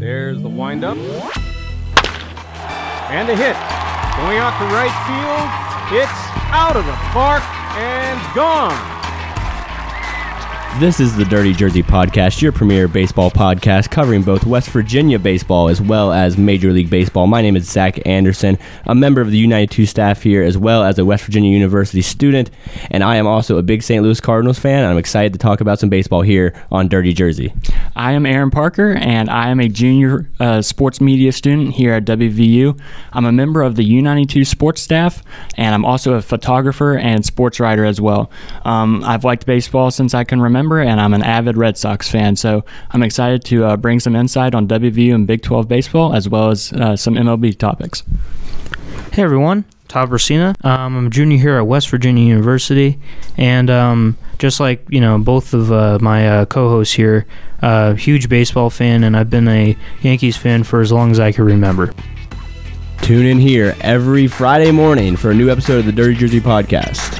There's the windup. And a hit. Going out to right field. It's out of the park and gone. This is the Dirty Jersey Podcast, your premier baseball podcast covering both West Virginia baseball as well as Major League Baseball. My name is Zach Anderson, a member of the U92 staff here as well as a West Virginia University student, and I am also a big St. Louis Cardinals fan. I'm excited to talk about some baseball here on Dirty Jersey. I am Aaron Parker, and I am a junior uh, sports media student here at WVU. I'm a member of the U92 sports staff, and I'm also a photographer and sports writer as well. Um, I've liked baseball since I can remember, and I'm an avid Red Sox fan. So I'm excited to uh, bring some insight on WVU and Big 12 baseball, as well as uh, some MLB topics. Hey everyone, Todd Brasina. Um, I'm a junior here at West Virginia University, and um, just like you know, both of uh, my uh, co-hosts here, uh, huge baseball fan, and I've been a Yankees fan for as long as I can remember. Tune in here every Friday morning for a new episode of the Dirty Jersey Podcast.